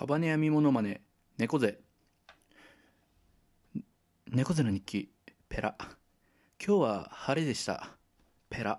カバネヤミモノマネ、猫背。猫背の日記、ペラ。今日は晴れでした。ペラ。